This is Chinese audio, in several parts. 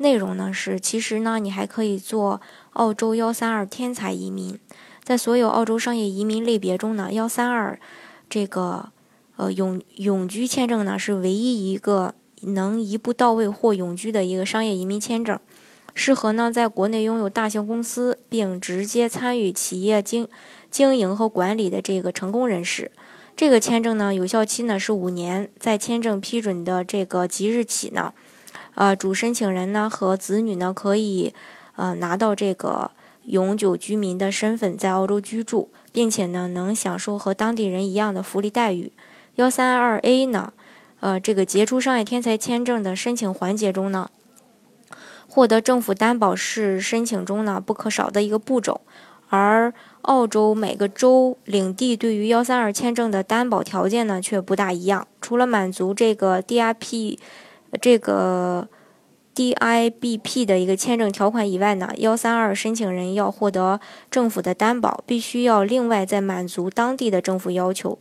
内容呢是，其实呢，你还可以做澳洲幺三二天才移民，在所有澳洲商业移民类别中呢，幺三二这个。呃，永永居签证呢是唯一一个能一步到位或永居的一个商业移民签证，适合呢在国内拥有大型公司并直接参与企业经经营和管理的这个成功人士。这个签证呢有效期呢是五年，在签证批准的这个即日起呢，呃，主申请人呢和子女呢可以呃拿到这个永久居民的身份在澳洲居住，并且呢能享受和当地人一样的福利待遇。幺三二 A 呢，呃，这个杰出商业天才签证的申请环节中呢，获得政府担保是申请中呢不可少的一个步骤。而澳洲每个州领地对于幺三二签证的担保条件呢却不大一样。除了满足这个 DIP 这个 DIBP 的一个签证条款以外呢，幺三二申请人要获得政府的担保，必须要另外再满足当地的政府要求。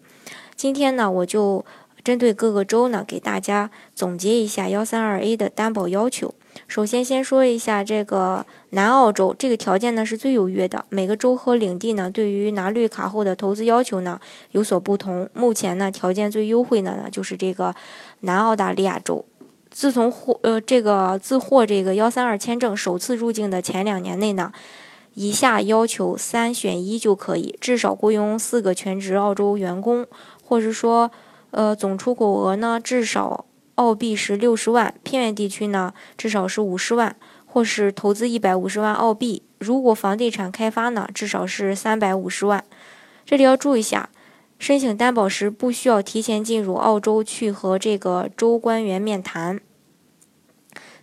今天呢，我就针对各个州呢，给大家总结一下幺三二 A 的担保要求。首先，先说一下这个南澳洲，这个条件呢是最优越的。每个州和领地呢，对于拿绿卡后的投资要求呢有所不同。目前呢，条件最优惠的呢就是这个南澳大利亚州。自从获呃这个自获这个幺三二签证首次入境的前两年内呢。以下要求三选一就可以，至少雇佣四个全职澳洲员工，或是说，呃，总出口额呢至少澳币是六十万，偏远地区呢至少是五十万，或是投资一百五十万澳币。如果房地产开发呢，至少是三百五十万。这里要注意一下，申请担保时不需要提前进入澳洲去和这个州官员面谈。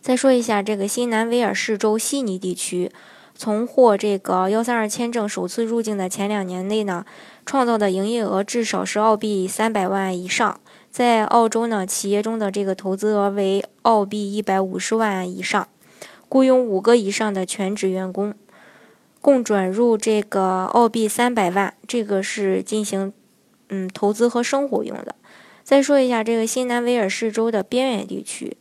再说一下这个新南威尔士州悉尼地区。从获这个幺三二签证首次入境的前两年内呢，创造的营业额至少是澳币三百万以上。在澳洲呢，企业中的这个投资额为澳币一百五十万以上，雇佣五个以上的全职员工，共转入这个澳币三百万，这个是进行嗯投资和生活用的。再说一下这个新南威尔士州的边远地区，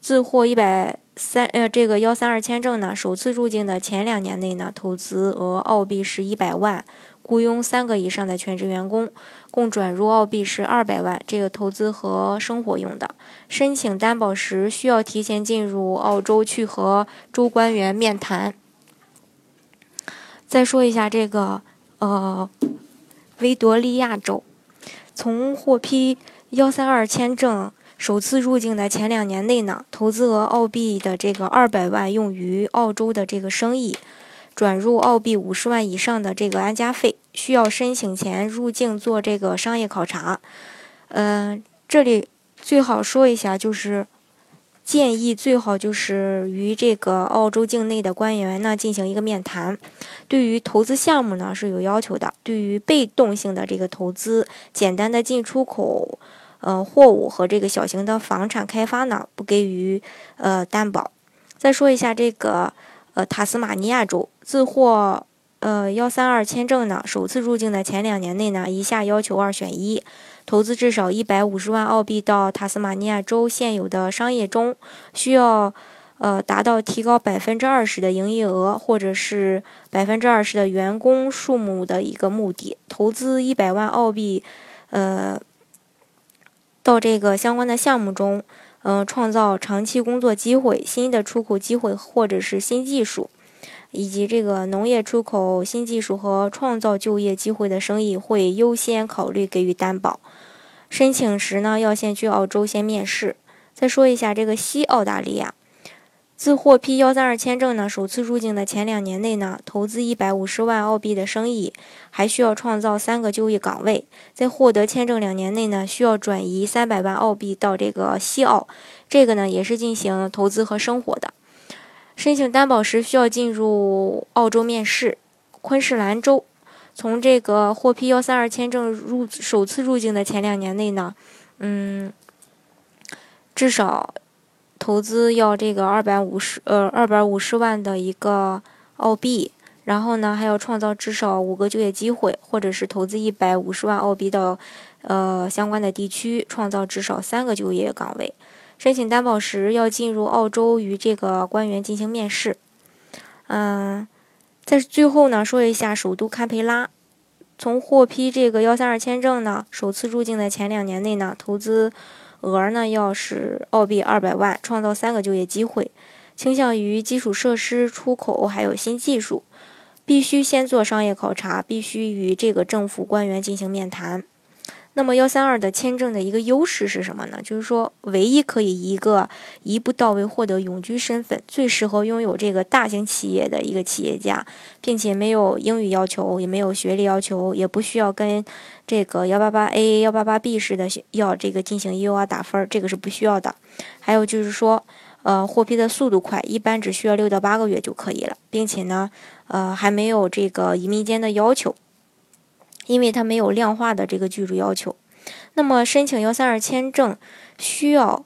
自获一百。三呃，这个幺三二签证呢，首次入境的前两年内呢，投资额澳币是一百万，雇佣三个以上的全职员工，共转入澳币是二百万，这个投资和生活用的。申请担保时需要提前进入澳洲去和州官员面谈。再说一下这个呃，维多利亚州，从获批幺三二签证。首次入境的前两年内呢，投资额澳币的这个二百万用于澳洲的这个生意，转入澳币五十万以上的这个安家费，需要申请前入境做这个商业考察。嗯，这里最好说一下，就是建议最好就是与这个澳洲境内的官员呢进行一个面谈。对于投资项目呢是有要求的，对于被动性的这个投资，简单的进出口。呃，货物和这个小型的房产开发呢，不给予呃担保。再说一下这个呃塔斯马尼亚州自获呃幺三二签证呢，首次入境的前两年内呢，以下要求二选一：投资至少一百五十万澳币到塔斯马尼亚州现有的商业中，需要呃达到提高百分之二十的营业额，或者是百分之二十的员工数目的一个目的，投资一百万澳币，呃。到这个相关的项目中，嗯，创造长期工作机会、新的出口机会或者是新技术，以及这个农业出口新技术和创造就业机会的生意，会优先考虑给予担保。申请时呢，要先去澳洲先面试。再说一下这个西澳大利亚。自获批幺三二签证呢，首次入境的前两年内呢，投资一百五十万澳币的生意，还需要创造三个就业岗位。在获得签证两年内呢，需要转移三百万澳币到这个西澳，这个呢也是进行投资和生活的。申请担保时需要进入澳洲面试，昆士兰州。从这个获批幺三二签证入首次入境的前两年内呢，嗯，至少投资要这个二百五十呃二百五十万的一个澳币，然后呢还要创造至少五个就业机会，或者是投资一百五十万澳币到呃相关的地区，创造至少三个就业岗位。申请担保时要进入澳洲与这个官员进行面试，嗯。在最后呢，说一下首都堪培拉，从获批这个幺三二签证呢，首次入境的前两年内呢，投资额呢要是澳币二百万，创造三个就业机会，倾向于基础设施、出口还有新技术，必须先做商业考察，必须与这个政府官员进行面谈。那么幺三二的签证的一个优势是什么呢？就是说，唯一可以一个一步到位获得永居身份，最适合拥有这个大型企业的一个企业家，并且没有英语要求，也没有学历要求，也不需要跟这个幺八八 A、幺八八 B 似的要这个进行 U R 打分，这个是不需要的。还有就是说，呃，获批的速度快，一般只需要六到八个月就可以了，并且呢，呃，还没有这个移民间的要求。因为它没有量化的这个居住要求，那么申请幺三二签证需要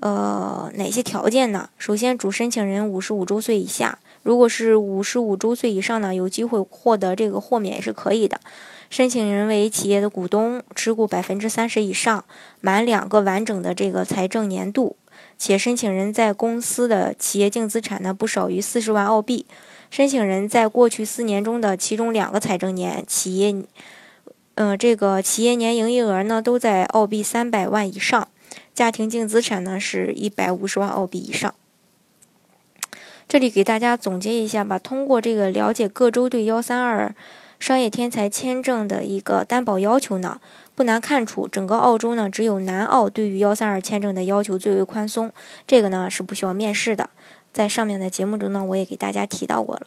呃哪些条件呢？首先，主申请人五十五周岁以下，如果是五十五周岁以上呢，有机会获得这个豁免也是可以的。申请人为企业的股东，持股百分之三十以上，满两个完整的这个财政年度，且申请人在公司的企业净资产呢不少于四十万澳币。申请人在过去四年中的其中两个财政年，企业。嗯，这个企业年营业额呢都在澳币三百万以上，家庭净资产呢是一百五十万澳币以上。这里给大家总结一下吧。通过这个了解各州对幺三二商业天才签证的一个担保要求呢，不难看出，整个澳洲呢只有南澳对于幺三二签证的要求最为宽松，这个呢是不需要面试的。在上面的节目中呢，我也给大家提到过了。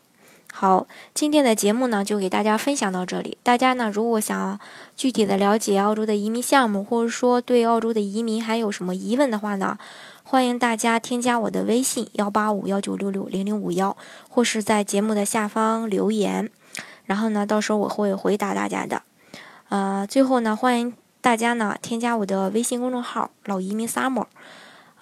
好，今天的节目呢就给大家分享到这里。大家呢如果想具体的了解澳洲的移民项目，或者说对澳洲的移民还有什么疑问的话呢，欢迎大家添加我的微信幺八五幺九六六零零五幺，或是在节目的下方留言，然后呢到时候我会回答大家的。呃，最后呢欢迎大家呢添加我的微信公众号老移民 summer。